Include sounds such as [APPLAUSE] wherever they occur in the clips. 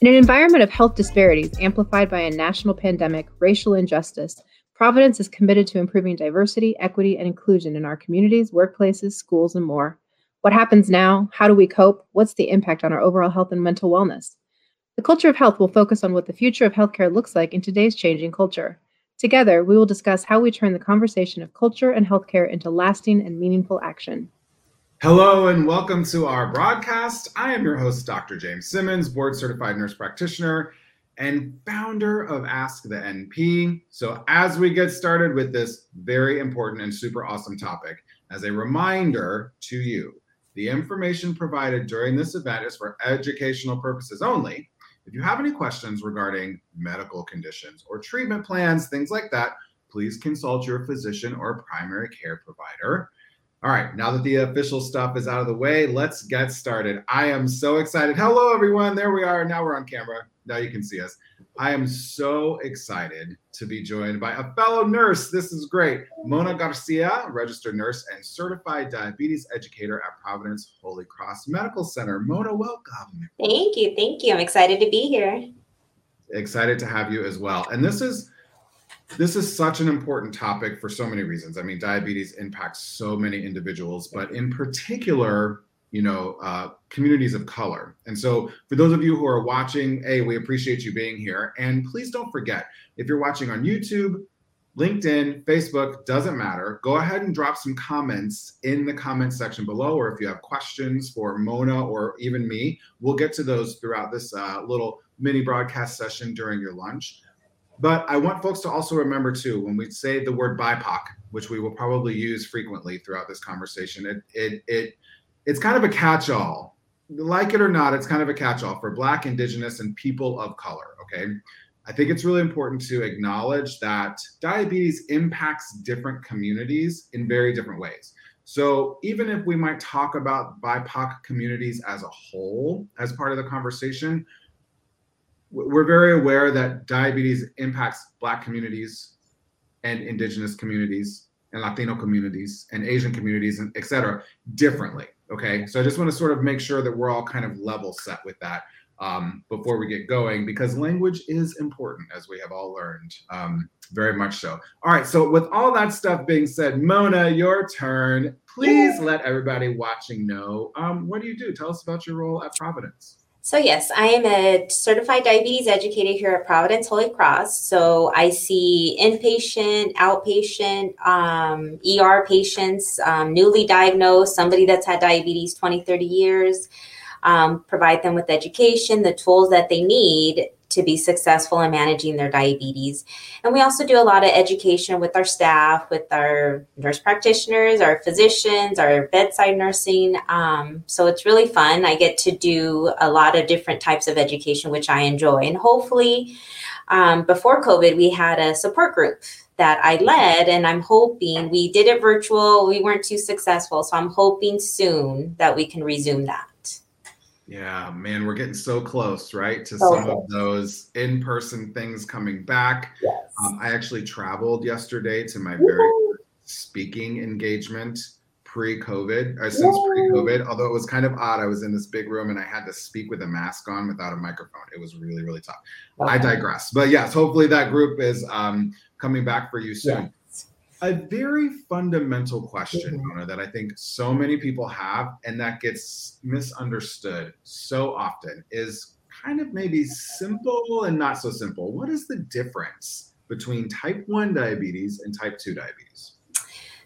In an environment of health disparities amplified by a national pandemic, racial injustice, Providence is committed to improving diversity, equity, and inclusion in our communities, workplaces, schools, and more. What happens now? How do we cope? What's the impact on our overall health and mental wellness? The culture of health will focus on what the future of healthcare looks like in today's changing culture. Together, we will discuss how we turn the conversation of culture and healthcare into lasting and meaningful action. Hello and welcome to our broadcast. I am your host, Dr. James Simmons, board certified nurse practitioner and founder of Ask the NP. So, as we get started with this very important and super awesome topic, as a reminder to you, the information provided during this event is for educational purposes only. If you have any questions regarding medical conditions or treatment plans, things like that, please consult your physician or primary care provider. All right, now that the official stuff is out of the way, let's get started. I am so excited. Hello, everyone. There we are. Now we're on camera. Now you can see us. I am so excited to be joined by a fellow nurse. This is great. Mona Garcia, registered nurse and certified diabetes educator at Providence Holy Cross Medical Center. Mona, welcome. Thank you. Thank you. I'm excited to be here. Excited to have you as well. And this is this is such an important topic for so many reasons. I mean, diabetes impacts so many individuals, but in particular, you know, uh, communities of color. And so, for those of you who are watching, a we appreciate you being here. And please don't forget, if you're watching on YouTube, LinkedIn, Facebook, doesn't matter. Go ahead and drop some comments in the comment section below, or if you have questions for Mona or even me, we'll get to those throughout this uh, little mini broadcast session during your lunch. But I want folks to also remember too, when we say the word BIPOC, which we will probably use frequently throughout this conversation, it it it it's kind of a catch-all. Like it or not, it's kind of a catch-all for Black, Indigenous, and people of color. Okay. I think it's really important to acknowledge that diabetes impacts different communities in very different ways. So, even if we might talk about BIPOC communities as a whole as part of the conversation, we're very aware that diabetes impacts Black communities and Indigenous communities and Latino communities and Asian communities and et cetera differently. Okay. So I just want to sort of make sure that we're all kind of level set with that um, before we get going because language is important, as we have all learned. Um, very much so. All right. So, with all that stuff being said, Mona, your turn. Please let everybody watching know um, what do you do? Tell us about your role at Providence. So, yes, I am a certified diabetes educator here at Providence Holy Cross. So, I see inpatient, outpatient, um, ER patients, um, newly diagnosed, somebody that's had diabetes 20, 30 years, um, provide them with education, the tools that they need to be successful in managing their diabetes. And we also do a lot of education with our staff, with our nurse practitioners, our physicians, our bedside nursing. Um, so it's really fun. I get to do a lot of different types of education, which I enjoy. And hopefully, um, before COVID, we had a support group that I led, and I'm hoping we did it virtual. We weren't too successful. So I'm hoping soon that we can resume that. Yeah, man, we're getting so close, right, to some of those in-person things coming back. Yes. Um, I actually traveled yesterday to my very speaking engagement pre-COVID, uh, since pre-COVID. Although it was kind of odd, I was in this big room and I had to speak with a mask on without a microphone. It was really, really tough. I digress. But yes, hopefully that group is um, coming back for you soon. Yeah a very fundamental question, mm-hmm. Mona, that I think so many people have, and that gets misunderstood so often, is kind of maybe simple and not so simple. What is the difference between type 1 diabetes and type 2 diabetes?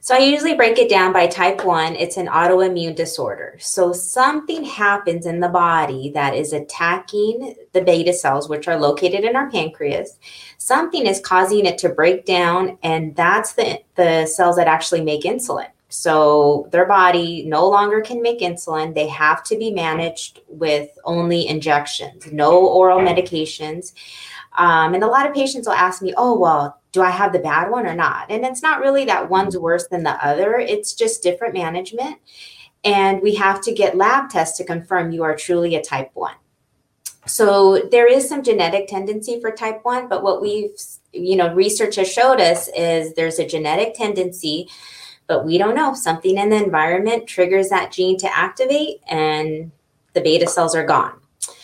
So I usually break it down by type 1. It's an autoimmune disorder. So something happens in the body that is attacking the beta cells, which are located in our pancreas. Something is causing it to break down, and that's the, the cells that actually make insulin. So their body no longer can make insulin. They have to be managed with only injections, no oral medications. Um, and a lot of patients will ask me, oh, well, do I have the bad one or not? And it's not really that one's worse than the other, it's just different management. And we have to get lab tests to confirm you are truly a type 1. So there is some genetic tendency for type 1, but what we've, you know, research has showed us is there's a genetic tendency, but we don't know. Something in the environment triggers that gene to activate and the beta cells are gone.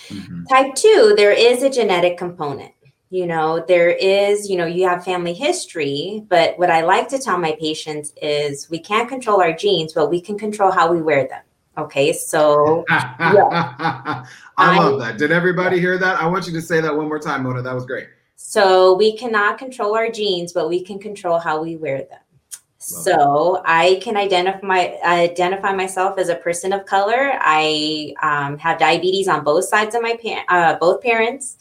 Mm-hmm. Type 2, there is a genetic component. You know, there is, you know, you have family history, but what I like to tell my patients is we can't control our genes, but we can control how we wear them. Okay, so yeah. [LAUGHS] I, love that. Did everybody hear that? I want you to say that one more time, Mona. That was great. So we cannot control our genes, but we can control how we wear them. so I can identify my, identify myself as a person of color. I um, have diabetes on both sides of my pa- uh, both parents.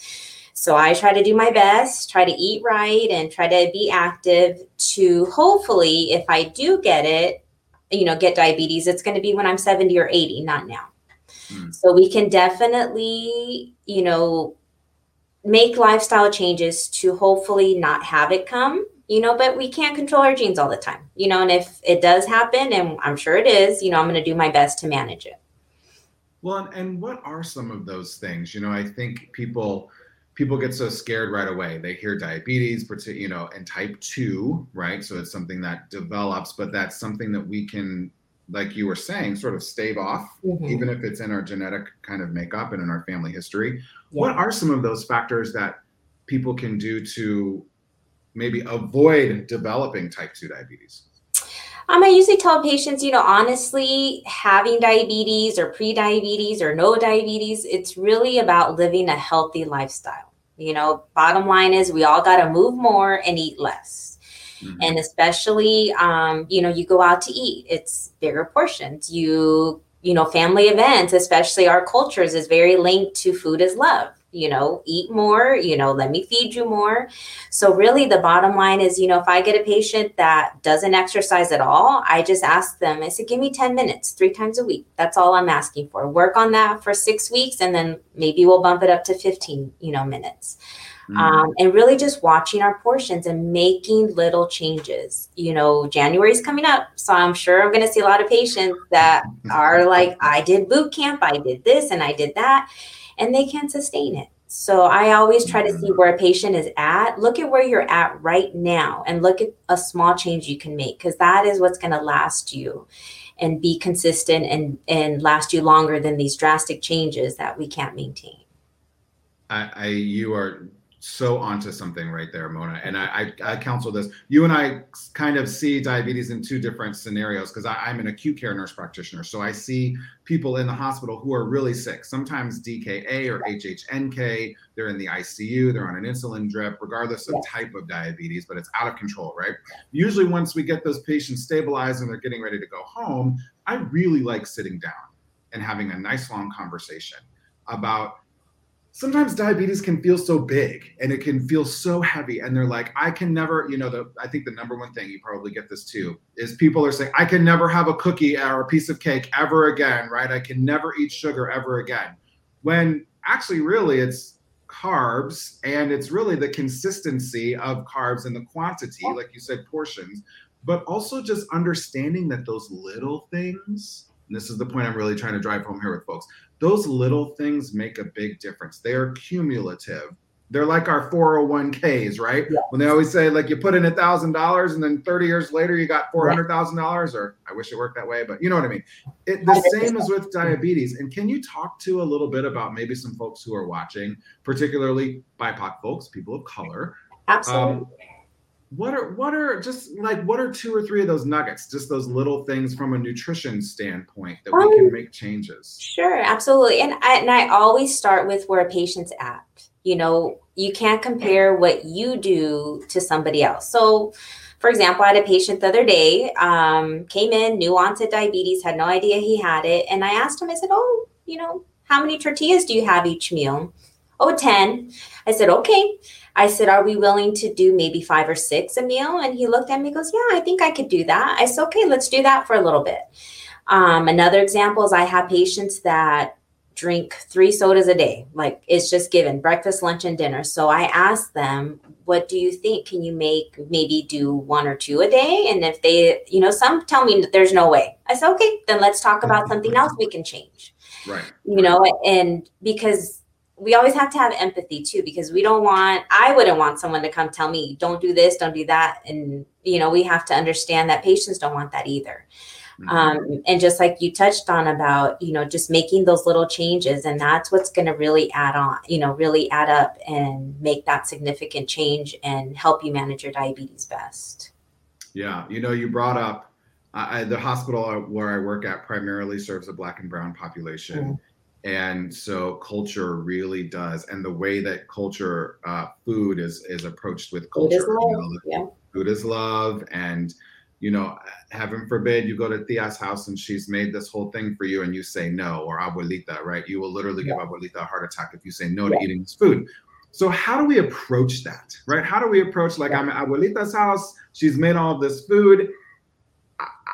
So I try to do my best, try to eat right, and try to be active. To hopefully, if I do get it, you know, get diabetes, it's going to be when I'm 70 or 80, not now. Mm. So we can definitely, you know, make lifestyle changes to hopefully not have it come you know but we can't control our genes all the time you know and if it does happen and i'm sure it is you know i'm going to do my best to manage it well and, and what are some of those things you know i think people people get so scared right away they hear diabetes you know and type 2 right so it's something that develops but that's something that we can like you were saying, sort of stave off, mm-hmm. even if it's in our genetic kind of makeup and in our family history. Yeah. What are some of those factors that people can do to maybe avoid developing type 2 diabetes? Um, I usually tell patients, you know, honestly, having diabetes or pre-diabetes or no diabetes, it's really about living a healthy lifestyle. You know, bottom line is we all got to move more and eat less Mm-hmm. And especially, um, you know, you go out to eat, it's bigger portions. You, you know, family events, especially our cultures, is very linked to food as love you know, eat more, you know, let me feed you more. So, really, the bottom line is, you know, if I get a patient that doesn't exercise at all, I just ask them, I said, give me 10 minutes three times a week. That's all I'm asking for. Work on that for six weeks, and then maybe we'll bump it up to 15, you know, minutes. Mm-hmm. Um, and really just watching our portions and making little changes. You know, January is coming up, so I'm sure I'm going to see a lot of patients that [LAUGHS] are like, I did boot camp, I did this, and I did that, and they can't sustain it. So I always try to see where a patient is at. Look at where you're at right now and look at a small change you can make because that is what's going to last you and be consistent and and last you longer than these drastic changes that we can't maintain. I, I you are so onto something right there, Mona. And I, I, I, counsel this. You and I kind of see diabetes in two different scenarios because I'm an acute care nurse practitioner. So I see people in the hospital who are really sick, sometimes DKA or HHNK. They're in the ICU, they're on an insulin drip, regardless of type of diabetes, but it's out of control, right? Usually, once we get those patients stabilized and they're getting ready to go home, I really like sitting down and having a nice long conversation about sometimes diabetes can feel so big and it can feel so heavy and they're like i can never you know the i think the number one thing you probably get this too is people are saying i can never have a cookie or a piece of cake ever again right i can never eat sugar ever again when actually really it's carbs and it's really the consistency of carbs and the quantity like you said portions but also just understanding that those little things and this is the point I'm really trying to drive home here with folks. Those little things make a big difference. They're cumulative. They're like our 401ks, right? Yeah. When they always say, like, you put in a thousand dollars and then 30 years later you got four hundred thousand dollars, or I wish it worked that way, but you know what I mean. It, the same as with diabetes. And can you talk to a little bit about maybe some folks who are watching, particularly BIPOC folks, people of color? Absolutely. Um, what are what are just like what are two or three of those nuggets just those little things from a nutrition standpoint that um, we can um, make changes sure absolutely and I, and I always start with where a patient's at you know you can't compare what you do to somebody else so for example, I had a patient the other day, um, came in, new onset diabetes, had no idea he had it. And I asked him, I said, Oh, you know, how many tortillas do you have each meal? Oh, 10. I said, Okay. I said, Are we willing to do maybe five or six a meal? And he looked at me goes, Yeah, I think I could do that. I said, Okay, let's do that for a little bit. Um, another example is I have patients that drink three sodas a day. Like it's just given breakfast, lunch, and dinner. So I ask them, what do you think? Can you make maybe do one or two a day? And if they, you know, some tell me that there's no way. I said, okay, then let's talk about something else we can change. Right. You know, and because we always have to have empathy too because we don't want i wouldn't want someone to come tell me don't do this don't do that and you know we have to understand that patients don't want that either Mm-hmm. Um, and just like you touched on about, you know, just making those little changes, and that's what's going to really add on, you know, really add up and make that significant change and help you manage your diabetes best. Yeah, you know, you brought up uh, the hospital where I work at primarily serves a Black and Brown population. Mm-hmm and so culture really does and the way that culture uh, food is is approached with culture food is love, you know, yeah. food is love and you know heaven forbid you go to tia's house and she's made this whole thing for you and you say no or abuelita right you will literally yeah. give abuelita a heart attack if you say no yeah. to eating this food so how do we approach that right how do we approach like i'm at abuelita's house she's made all this food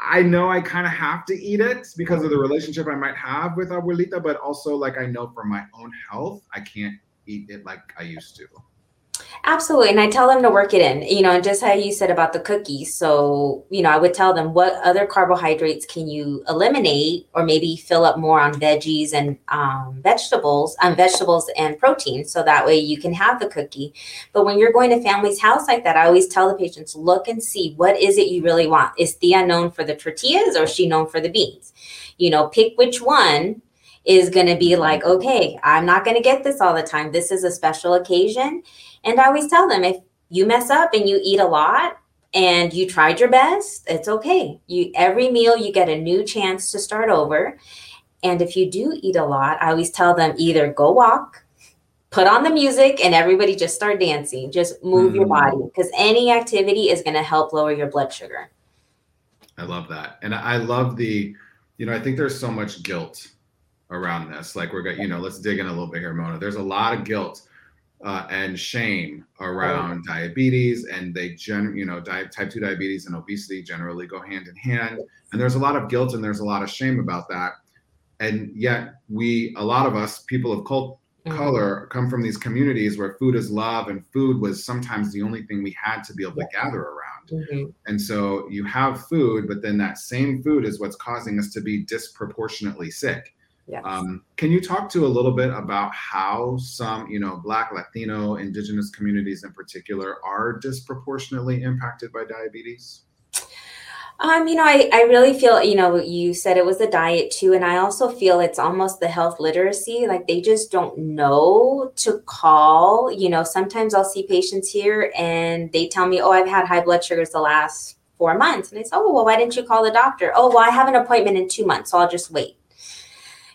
I know I kind of have to eat it because of the relationship I might have with abuelita, but also like I know for my own health, I can't eat it like I used to. Absolutely. And I tell them to work it in, you know, and just how you said about the cookies. So, you know, I would tell them what other carbohydrates can you eliminate or maybe fill up more on veggies and um, vegetables, on um, vegetables and protein. So that way you can have the cookie. But when you're going to family's house like that, I always tell the patients, look and see what is it you really want. Is Tia known for the tortillas or is she known for the beans? You know, pick which one is going to be like, okay, I'm not going to get this all the time. This is a special occasion and I always tell them if you mess up and you eat a lot and you tried your best, it's okay. You every meal you get a new chance to start over. And if you do eat a lot, I always tell them either go walk, put on the music and everybody just start dancing. Just move mm. your body because any activity is going to help lower your blood sugar. I love that. And I love the, you know, I think there's so much guilt around this. Like we're going, you know, let's dig in a little bit here, Mona. There's a lot of guilt uh, and shame around oh. diabetes and they gen you know di- type 2 diabetes and obesity generally go hand in hand and there's a lot of guilt and there's a lot of shame about that and yet we a lot of us people of cult- mm-hmm. color come from these communities where food is love and food was sometimes the only thing we had to be able to gather around mm-hmm. and so you have food but then that same food is what's causing us to be disproportionately sick Yes. Um, can you talk to a little bit about how some, you know, Black, Latino, Indigenous communities in particular are disproportionately impacted by diabetes? Um, you know, I, I really feel, you know, you said it was the diet too. And I also feel it's almost the health literacy. Like they just don't know to call. You know, sometimes I'll see patients here and they tell me, oh, I've had high blood sugars the last four months. And I say, oh, well, why didn't you call the doctor? Oh, well, I have an appointment in two months, so I'll just wait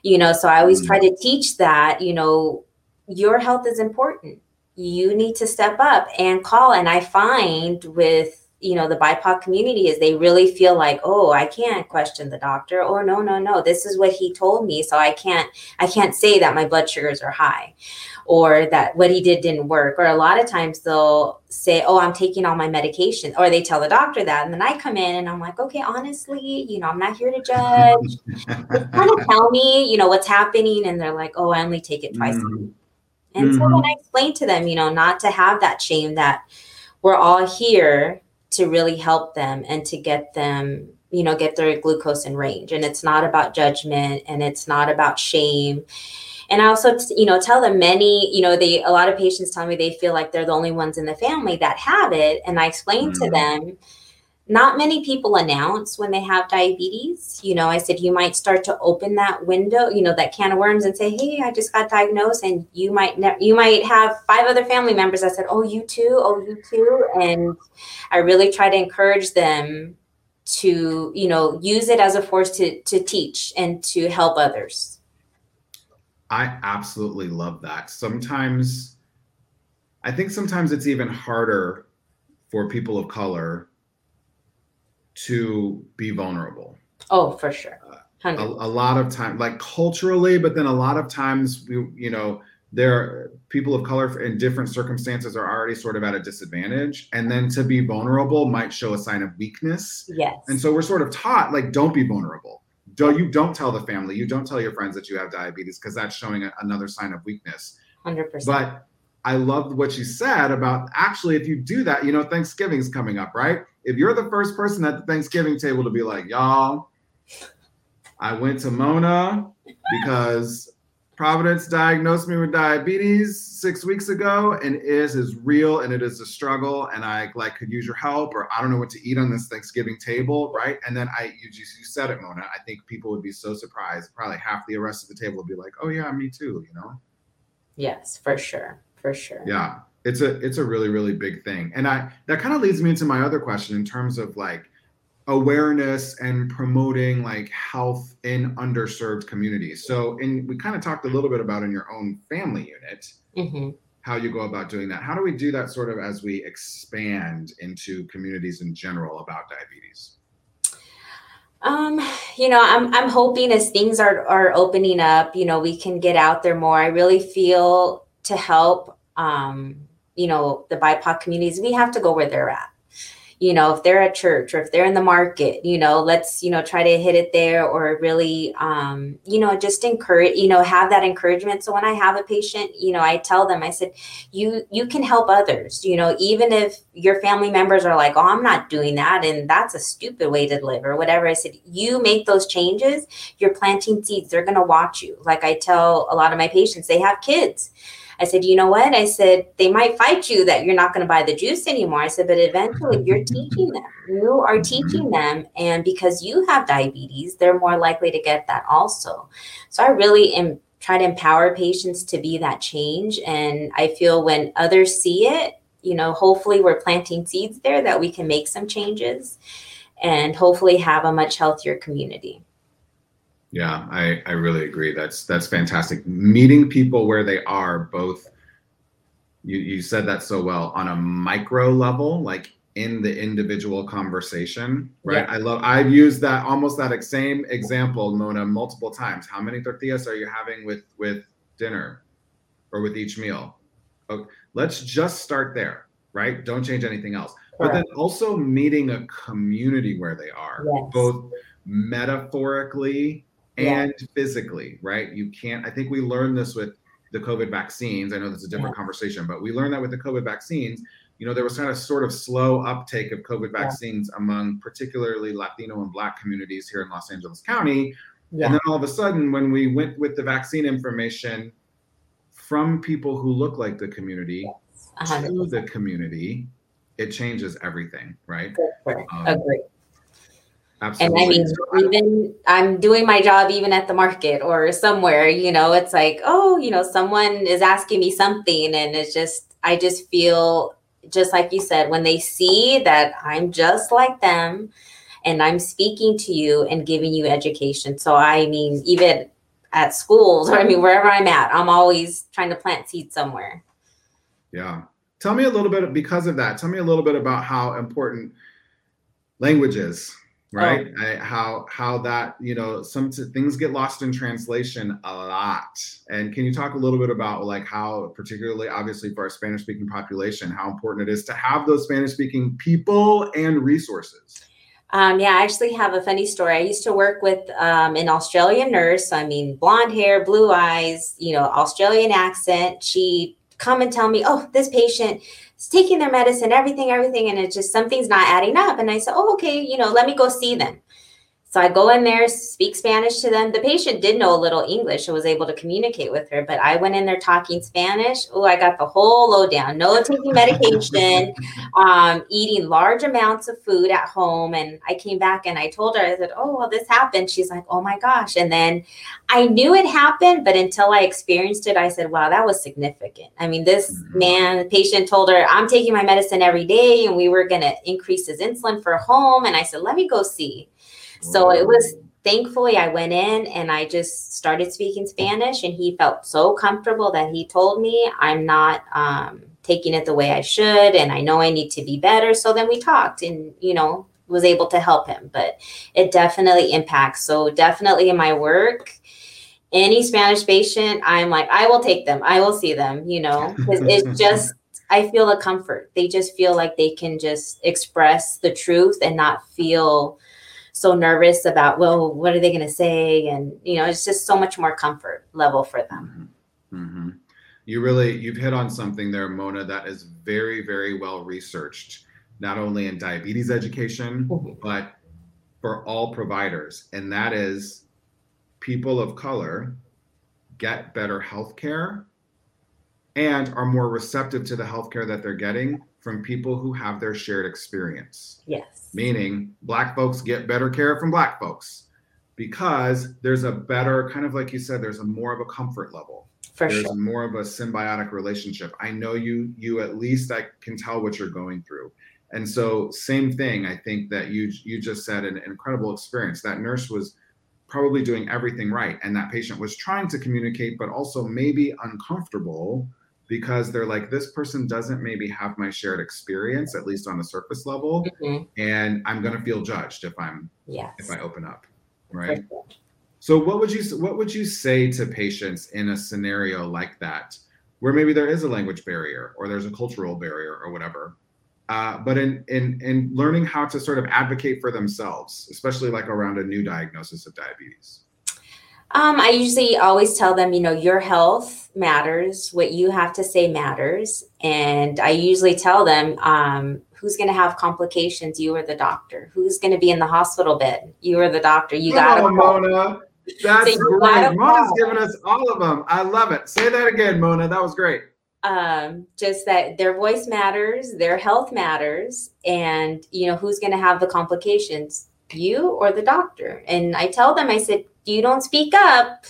you know so i always try mm. to teach that you know your health is important you need to step up and call and i find with you know the bipoc community is they really feel like oh i can't question the doctor or no no no this is what he told me so i can't i can't say that my blood sugars are high or that what he did didn't work or a lot of times they'll say oh i'm taking all my medication or they tell the doctor that and then i come in and i'm like okay honestly you know i'm not here to judge [LAUGHS] just kind of tell me you know what's happening and they're like oh i only take it twice mm-hmm. and mm-hmm. so then i explain to them you know not to have that shame that we're all here to really help them and to get them you know get their glucose in range. And it's not about judgment and it's not about shame. And i also you know tell them many you know they a lot of patients tell me they feel like they're the only ones in the family that have it. And i explain mm-hmm. to them not many people announce when they have diabetes. You know, I said you might start to open that window, you know, that can of worms and say, "Hey, I just got diagnosed," and you might ne- you might have five other family members that said, "Oh, you too, oh, you too," and I really try to encourage them to, you know, use it as a force to to teach and to help others. I absolutely love that. Sometimes, I think sometimes it's even harder for people of color to be vulnerable. Oh, for sure. Uh, a, a, lot of time, like culturally, but then a lot of times, we, you know, there people of color in different circumstances are already sort of at a disadvantage, and then to be vulnerable might show a sign of weakness. Yes. And so we're sort of taught like, don't be vulnerable. Don't you don't tell the family, you don't tell your friends that you have diabetes because that's showing a, another sign of weakness. Hundred percent. But I loved what you said about actually, if you do that, you know, Thanksgiving's coming up, right? If you're the first person at the Thanksgiving table to be like, y'all, I went to Mona because Providence diagnosed me with diabetes six weeks ago, and is is real, and it is a struggle. And I like could use your help, or I don't know what to eat on this Thanksgiving table, right? And then I, you just you said it, Mona. I think people would be so surprised. Probably half the rest of the table would be like, "Oh yeah, me too," you know. Yes, for sure, for sure. Yeah, it's a it's a really really big thing, and I that kind of leads me into my other question in terms of like awareness and promoting like health in underserved communities. So, and we kind of talked a little bit about in your own family unit mm-hmm. how you go about doing that. How do we do that sort of as we expand into communities in general about diabetes? Um, you know, I'm I'm hoping as things are are opening up, you know, we can get out there more. I really feel to help um, you know, the BIPOC communities, we have to go where they're at. You know if they're at church or if they're in the market you know let's you know try to hit it there or really um, you know just encourage you know have that encouragement. So when i have a patient you know i tell them i said you you can help others. You know even if your family members are like oh i'm not doing that and that's a stupid way to live or whatever i said you make those changes you're planting seeds they're going to watch you. Like i tell a lot of my patients they have kids I said, you know what? I said, they might fight you that you're not going to buy the juice anymore. I said, but eventually you're teaching them. You are teaching them. And because you have diabetes, they're more likely to get that also. So I really am try to empower patients to be that change. And I feel when others see it, you know, hopefully we're planting seeds there that we can make some changes and hopefully have a much healthier community. Yeah, I, I really agree. That's that's fantastic. Meeting people where they are, both you, you said that so well on a micro level, like in the individual conversation, right? Yeah. I love I've used that almost that same example, Mona, multiple times. How many tortillas are you having with with dinner or with each meal? Okay, let's just start there, right? Don't change anything else. But then also meeting a community where they are, yes. both metaphorically and yeah. physically, right? You can't, I think we learned this with the COVID vaccines. I know that's a different yeah. conversation, but we learned that with the COVID vaccines, you know, there was kind of sort of slow uptake of COVID vaccines yeah. among particularly Latino and Black communities here in Los Angeles County. And then all of a sudden, when we went with the vaccine information from people who look like the community yes. to the community, it changes everything, right? Um, Agree. Absolutely. And I mean, even I'm doing my job even at the market or somewhere, you know, it's like, oh, you know, someone is asking me something. And it's just, I just feel, just like you said, when they see that I'm just like them and I'm speaking to you and giving you education. So, I mean, even at schools, or [LAUGHS] I mean, wherever I'm at, I'm always trying to plant seeds somewhere. Yeah. Tell me a little bit because of that. Tell me a little bit about how important language is right oh. I, how how that you know some things get lost in translation a lot and can you talk a little bit about like how particularly obviously for our spanish speaking population how important it is to have those spanish speaking people and resources um, yeah, I actually have a funny story. I used to work with um, an Australian nurse. I mean, blonde hair, blue eyes, you know, Australian accent. She come and tell me, oh, this patient is taking their medicine, everything, everything, and it's just something's not adding up. And I said, oh, okay, you know, let me go see them. So I go in there, speak Spanish to them. The patient did know a little English and was able to communicate with her, but I went in there talking Spanish. Oh, I got the whole lowdown. No taking medication, [LAUGHS] um, eating large amounts of food at home. And I came back and I told her, I said, Oh, well, this happened. She's like, Oh my gosh. And then I knew it happened, but until I experienced it, I said, Wow, that was significant. I mean, this mm-hmm. man, patient told her, I'm taking my medicine every day, and we were going to increase his insulin for home. And I said, Let me go see. So it was thankfully I went in and I just started speaking Spanish and he felt so comfortable that he told me I'm not um, taking it the way I should and I know I need to be better. So then we talked and, you know, was able to help him. But it definitely impacts. So definitely in my work, any Spanish patient, I'm like, I will take them. I will see them, you know, because it's [LAUGHS] just, I feel a comfort. They just feel like they can just express the truth and not feel so nervous about well what are they going to say and you know it's just so much more comfort level for them mm-hmm. mm-hmm. you really you've hit on something there mona that is very very well researched not only in diabetes education mm-hmm. but for all providers and that is people of color get better health care and are more receptive to the healthcare that they're getting from people who have their shared experience. Yes. Meaning, Black folks get better care from Black folks because there's a better, kind of like you said, there's a more of a comfort level. For there's sure. more of a symbiotic relationship. I know you, you at least I can tell what you're going through. And so, same thing. I think that you you just said an incredible experience. That nurse was probably doing everything right, and that patient was trying to communicate, but also maybe uncomfortable because they're like, this person doesn't maybe have my shared experience, at least on the surface level, Mhm. and I'm gonna feel judged if I'm Yes. if I open up, right? sure. So what would you what would you say to patients in a scenario like that, where maybe there is a language barrier or there's a cultural barrier or whatever, uh, but in in in learning how to sort of advocate for themselves, especially like around a new diagnosis of diabetes. Um, I usually always tell them, you know, your health matters. What you have to say matters. And I usually tell them, um, who's going to have complications? You or the doctor. Who's going to be in the hospital bed? You or the doctor. You got to. Mona. That's So great. Mona's giving us all of them. I love it. Say that again, Mona. That was great. um, just that their voice matters, their health matters, and you know who's going to have the complications, you or the doctor. And I tell them, I said, you don't speak up,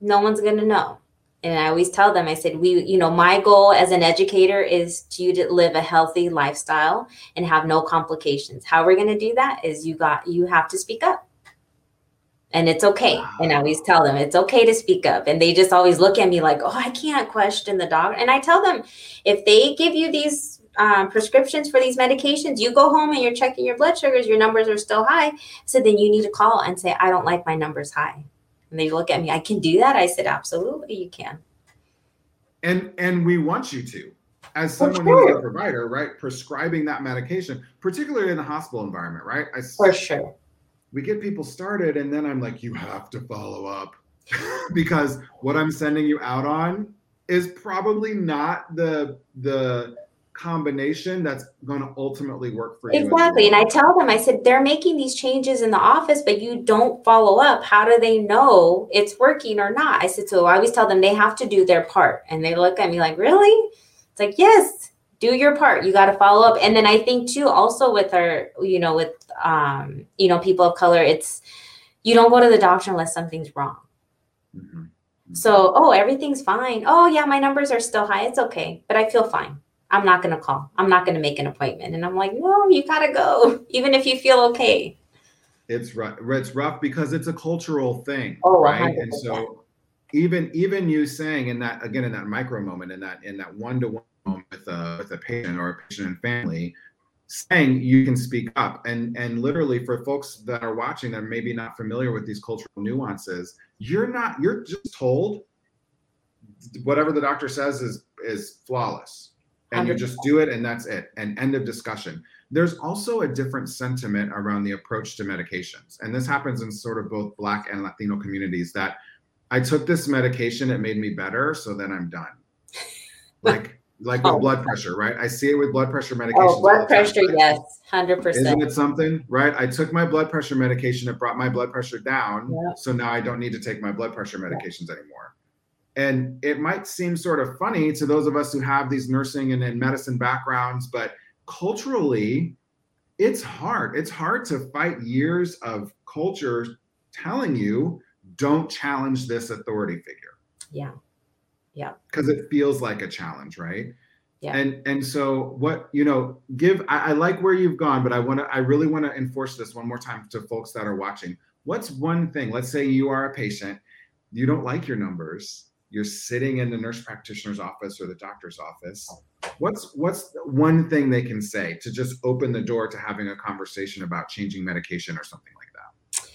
no one's going to know. And I always tell them, I said, we, you know, my goal as an educator is to you to live a healthy lifestyle and have no complications. How we're going to do that is you got, you have to speak up. And it's okay. And I always tell them it's okay to speak up. And they just always look at me like, oh, I can't question the doctor. And I tell them if they give you these um, prescriptions for these medications, you go home and you're checking your blood sugars, your numbers are still high. So then you need to call and say, I don't like my numbers high. And they look at me, I can do that. I said, absolutely, you can. And and we want you to. As someone who's a provider, right? Prescribing that medication, particularly in the hospital environment, right? I, For sure. we get people started and then i'm like you have to follow up [LAUGHS] because what i'm sending you out on is probably not the the combination that's going to ultimately work for you Exactly. And I tell them, I said, they're making these changes in the office, but you don't follow up. How do they know it's working or not? I said, so I always tell them they have to do their part. And they look at me like, really? It's like, yes, do your part. You got to follow up. And then I think too, also with our, you know, with, um, you know, people of color, it's, you don't go to the doctor unless something's wrong. Mhm. So, oh, everything's fine. Oh, yeah, my numbers are still high. It's okay, but I feel fine. I'm not going to call. I'm not going to make an appointment. And I'm like, no, you got to go, [LAUGHS] even if you feel okay. it's rough it's rough because it's a cultural thing Oh, right and 100%. so even even you saying in that again in that micro moment in that in that one-to-one moment with a with a patient or a patient and family saying you can speak up and and literally for folks that are watching that are maybe not familiar with these cultural nuances you're not you're just told whatever the doctor says is is flawless and you just do it and that's it and end of discussion there's also a different sentiment around the approach to medications and this happens in sort of both black and latino communities that i took this medication it made me better so then i'm done [LAUGHS] like like with Oh. blood pressure right i see it with blood pressure medications Oh, blood the time. pressure, yes, 100%. isn't it something right i took my blood pressure medication it brought my blood pressure down Yeah. so now i don't need to take my blood pressure medications anymore and it might seem sort of funny to those of us who have these nursing and, and medicine backgrounds but culturally it's hard it's hard to fight years of culture telling you don't challenge this authority figure Yeah. Yeah. because it feels like a challenge right Yeah. and and so what you know give I, I like where you've gone but i want to i really want to enforce this one more time to folks that are watching what's one thing let's say you are a patient you don't like your numbers you're sitting in the nurse practitioner's office or the doctor's office what's what's one thing they can say to just open the door to having a conversation about changing medication or something like that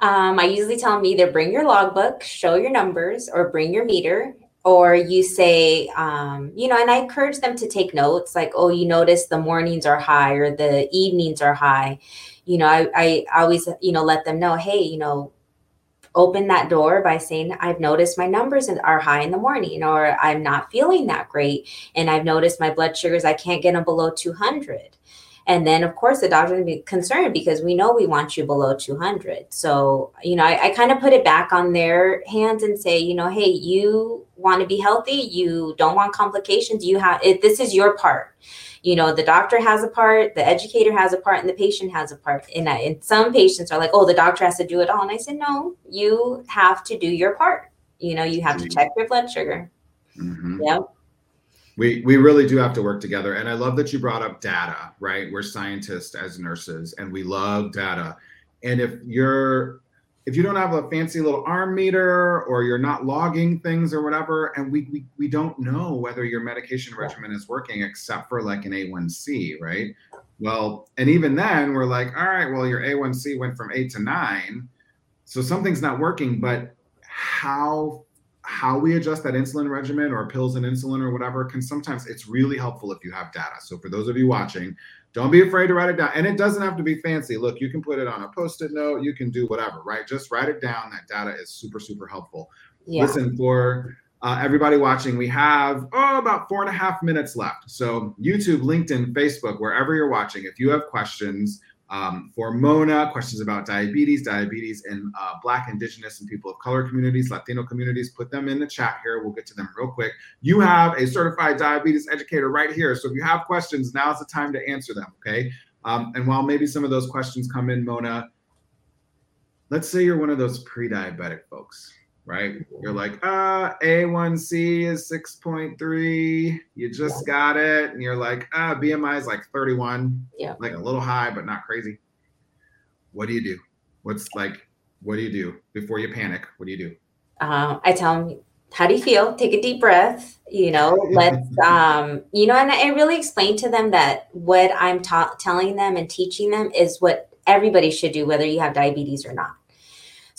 Um, I usually tell them either bring your logbook, show your numbers, or bring your meter. Or you say, um, you know, and I encourage them to take notes like, oh, you notice the mornings are high or the evenings are high. You know, I, I always, you know, let them know, hey, you know, open that door by saying, I've noticed my numbers are high in the morning, or I'm not feeling that great. And I've noticed my blood sugars, I can't get them below 200. And then, of course, the doctor will be concerned because we know we want you below 200. So, you know, I, I kind of put it back on their hands and say, you know, hey, you want to be healthy, you don't want complications, you have it, this is your part. You know, the doctor has a part, the educator has a part, and the patient has a part. And, I, and some patients are like, oh, the doctor has to do it all. And I said, no, you have to do your part. You know, you have to check your blood sugar. Mm-hmm. Yep we we really do have to work together. And i love that you brought up data right? We're scientists as nurses and we love data. And if you're if you don't have a fancy little arm meter or you're not logging things or whatever and we we, we don't know whether your medication regimen is working except for like an a1c right? Well and even then we're like all right well your a1c went from 8 to 9 so something's not working but how how we adjust that insulin regimen or pills and insulin or whatever can sometimes it's really helpful if you have data. So for those of you watching, don't be afraid to write it down. And it doesn't have to be fancy. Look, you can put it on a post-it note, you can do whatever, right? Just write it down. That data is super, super helpful. Yeah. Listen, for uh, everybody watching, we have oh about four and a half minutes left. So YouTube, LinkedIn, Facebook, wherever you're watching, if you have questions, um, for Mona, questions about diabetes, diabetes in uh, Black, Indigenous, and people of color communities, Latino communities, put them in the chat here. We'll get to them real quick. You have a certified diabetes educator right here. So if you have questions, now's the time to answer them, okay? Um, and while maybe some of those questions come in, Mona, let's say you're one of those pre diabetic folks right? You're like, uh, A1C is 6.3. You just yeah. got it. And you're like, uh, BMI is like 31. Yeah. Like a little high, but not crazy. What do you do? What's like, what do you do before you panic? What do you do? Uh, I tell them, how do you feel? Take a deep breath, you know, let's, [LAUGHS] um, you know, and I really explain to them that what I'm ta- telling them and teaching them is what everybody should do, whether you have diabetes or not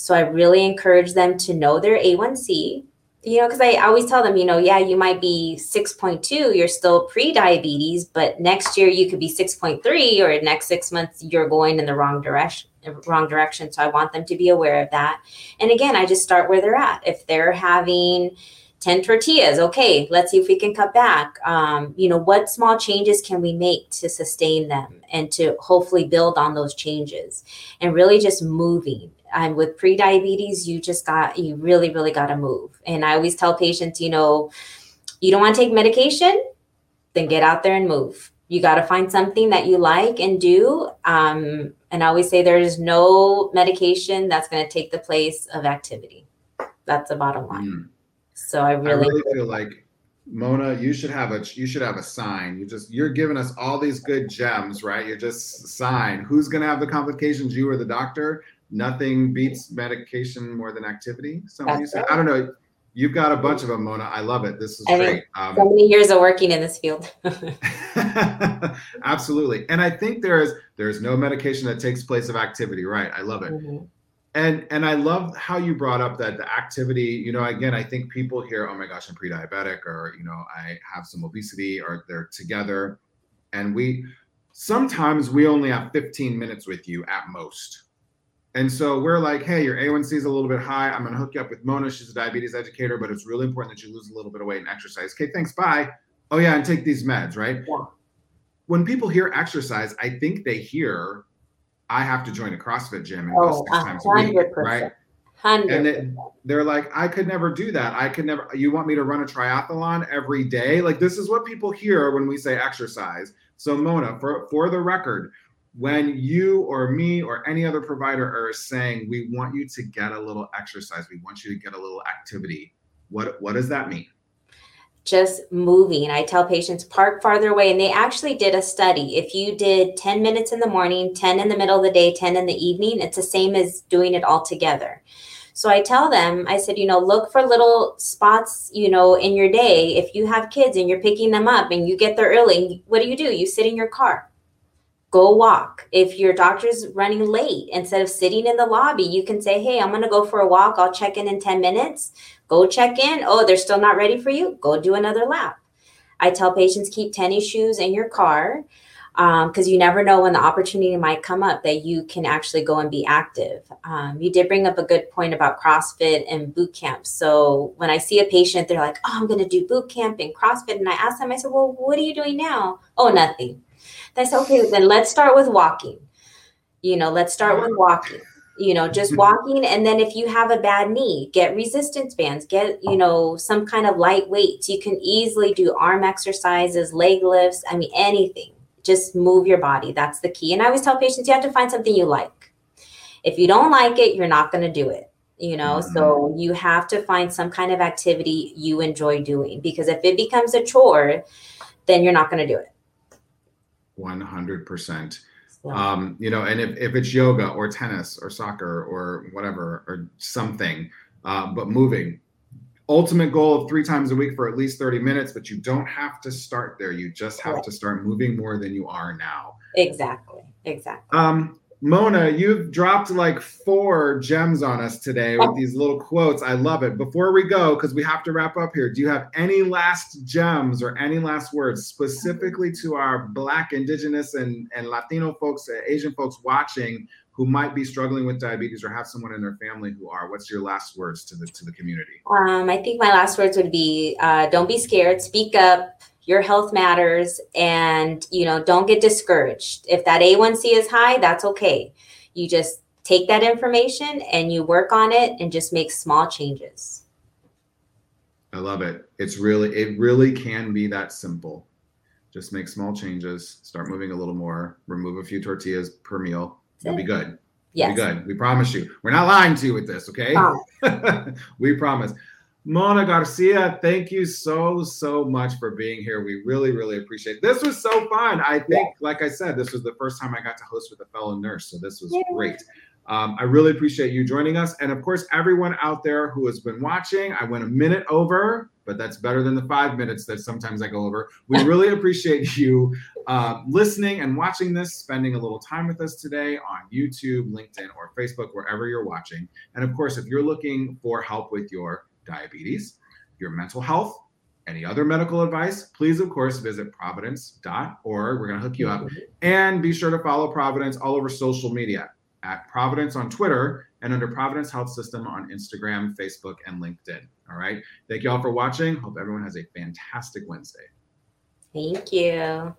so I really encourage them to know their A1C, you know, because I always tell them, you know, yeah, you might be 6.2, you're still pre diabetes, but next year you could be 6.3, or next six months you're going in the wrong direction. Wrong direction. So I want them to be aware of that. And again, I just start where they're at. If they're having 10 tortillas, okay, let's see if we can cut back. Um, you know, what small changes can we make to sustain them and to hopefully build on those changes and really just moving and with pre-diabetes you just got you really really got to move and i always tell patients you know you don't want to take medication then get out there and move you got to find something that you like and do um, and i always say there's no medication that's going to take the place of activity that's the bottom line mm. so i really, I really feel like Mona, you should have a you should have a sign. You just you're giving us all these good gems, right? You're just sign. Who's gonna have the complications, you or the doctor? Nothing beats medication more than activity. Somebody said, I don't know. You've got a bunch of them, Mona. I love it. This is I great. Um, so many years of working in this field. [LAUGHS] [LAUGHS] absolutely, and I think there is there is no medication that takes place of activity. Right? I love it. Mm-hmm. And and I love how you brought up that the activity. You know, again, I think people hear, "Oh my gosh, I'm pre-diabetic," or you know, I have some obesity, or they're together, and we sometimes we only have 15 minutes with you at most and so we're like, hey, your A1C is a little bit high. I'm going to hook you up with Mona. She's a diabetes educator, but it's really important that you lose a little bit of weight and exercise. Okay, thanks. Bye. Oh, yeah, and take these meds, right? Yeah. When people hear exercise, I think they hear, I have to join a CrossFit gym and oh, go six times a week, right? 100 And it, they're like, I could never do that. I could never, you want me to run a triathlon every day? Like, this is what people hear when we say exercise. So, Mona, for, for the record, when you or me or any other provider are saying we want you to get a little exercise. We want you to get a little activity what what does that mean? Just moving. I tell patients park farther away. And they actually did a study. If you did 10 minutes in the morning 10 in the middle of the day 10 in the evening it's the same as doing it all together. So I tell them, I said, you know, look for little spots, you know, in your day. If you have kids and you're picking them up and you get there early, what do you do? You sit in your car go walk. If your doctor's running late, instead of sitting in the lobby, you can say, Hey, I'm going to go for a walk. I'll check in in 10 minutes. Go check in. Oh, they're still not ready for you. Go do another lap. I tell patients keep tennis shoes in your car because um, you never know when the opportunity might come up that you can actually go and be active. Um, you did bring up a good point about CrossFit and boot camp. So when I see a patient, they're like, "Oh, I'm going to do boot camp and CrossFit," and I ask them, I said, "Well, what are you doing now?" "Oh, nothing." I said, okay, then let's start with walking. You know, let's start with walking. You know, just walking. And then if you have a bad knee, get resistance bands, get, you know, some kind of light weights. You can easily do arm exercises, leg lifts. I mean, anything. Just move your body. That's the key. And I always tell patients you have to find something you like. If you don't like it, you're not going to do it you know mm-hmm. so you have to find some kind of activity you enjoy doing because if it becomes a chore then you're not going to do it 100% um, you know and if, if it's yoga or tennis or soccer or whatever or something uh, but moving ultimate goal of three times a week for at least 30 minutes but you don't have to start there. You just have right. to start moving more than you are now. Exactly exactly. Um Mona, you've dropped like four gems on us today with these little quotes. I love it. Before we go, because we have to wrap up here, do you have any last gems or any last words specifically to our Black, Indigenous, and, and Latino folks, uh, Asian folks watching who might be struggling with diabetes or have someone in their family who are? What's your last words to the to the community? Um, I think my last words would be: uh, Don't be scared. Speak up your health matters and you know don't get discouraged if that a1c is high that's okay you just take that information and you work on it and just make small changes i love it it's really it really can be that simple just make small changes start moving a little more remove a few tortillas per meal you'll be good Yes. You'll be good. We promise you. We're not lying to you with this, okay? [LAUGHS] we promise. Mona Garcia, thank you so, so much for being here. We really, really appreciate it. This was so fun. I think, yeah. like I said, this was the first time I got to host with a fellow nurse. So this was yeah. great. Um, I really appreciate you joining us. And of course, everyone out there who has been watching, I went a minute over, but that's better than the five minutes that sometimes I go over. We [LAUGHS] really appreciate you uh, listening and watching this, spending a little time with us today on YouTube, LinkedIn, or Facebook, wherever you're watching. And of course, if you're looking for help with your diabetes, your mental health, any other medical advice, please, of course, visit providence.org. We're going to hook you up. And be sure to follow Providence all over social media at Providence on Twitter and under Providence Health System on Instagram, Facebook, and LinkedIn. All right. Thank you all for watching. Hope everyone has a fantastic Wednesday. Thank you.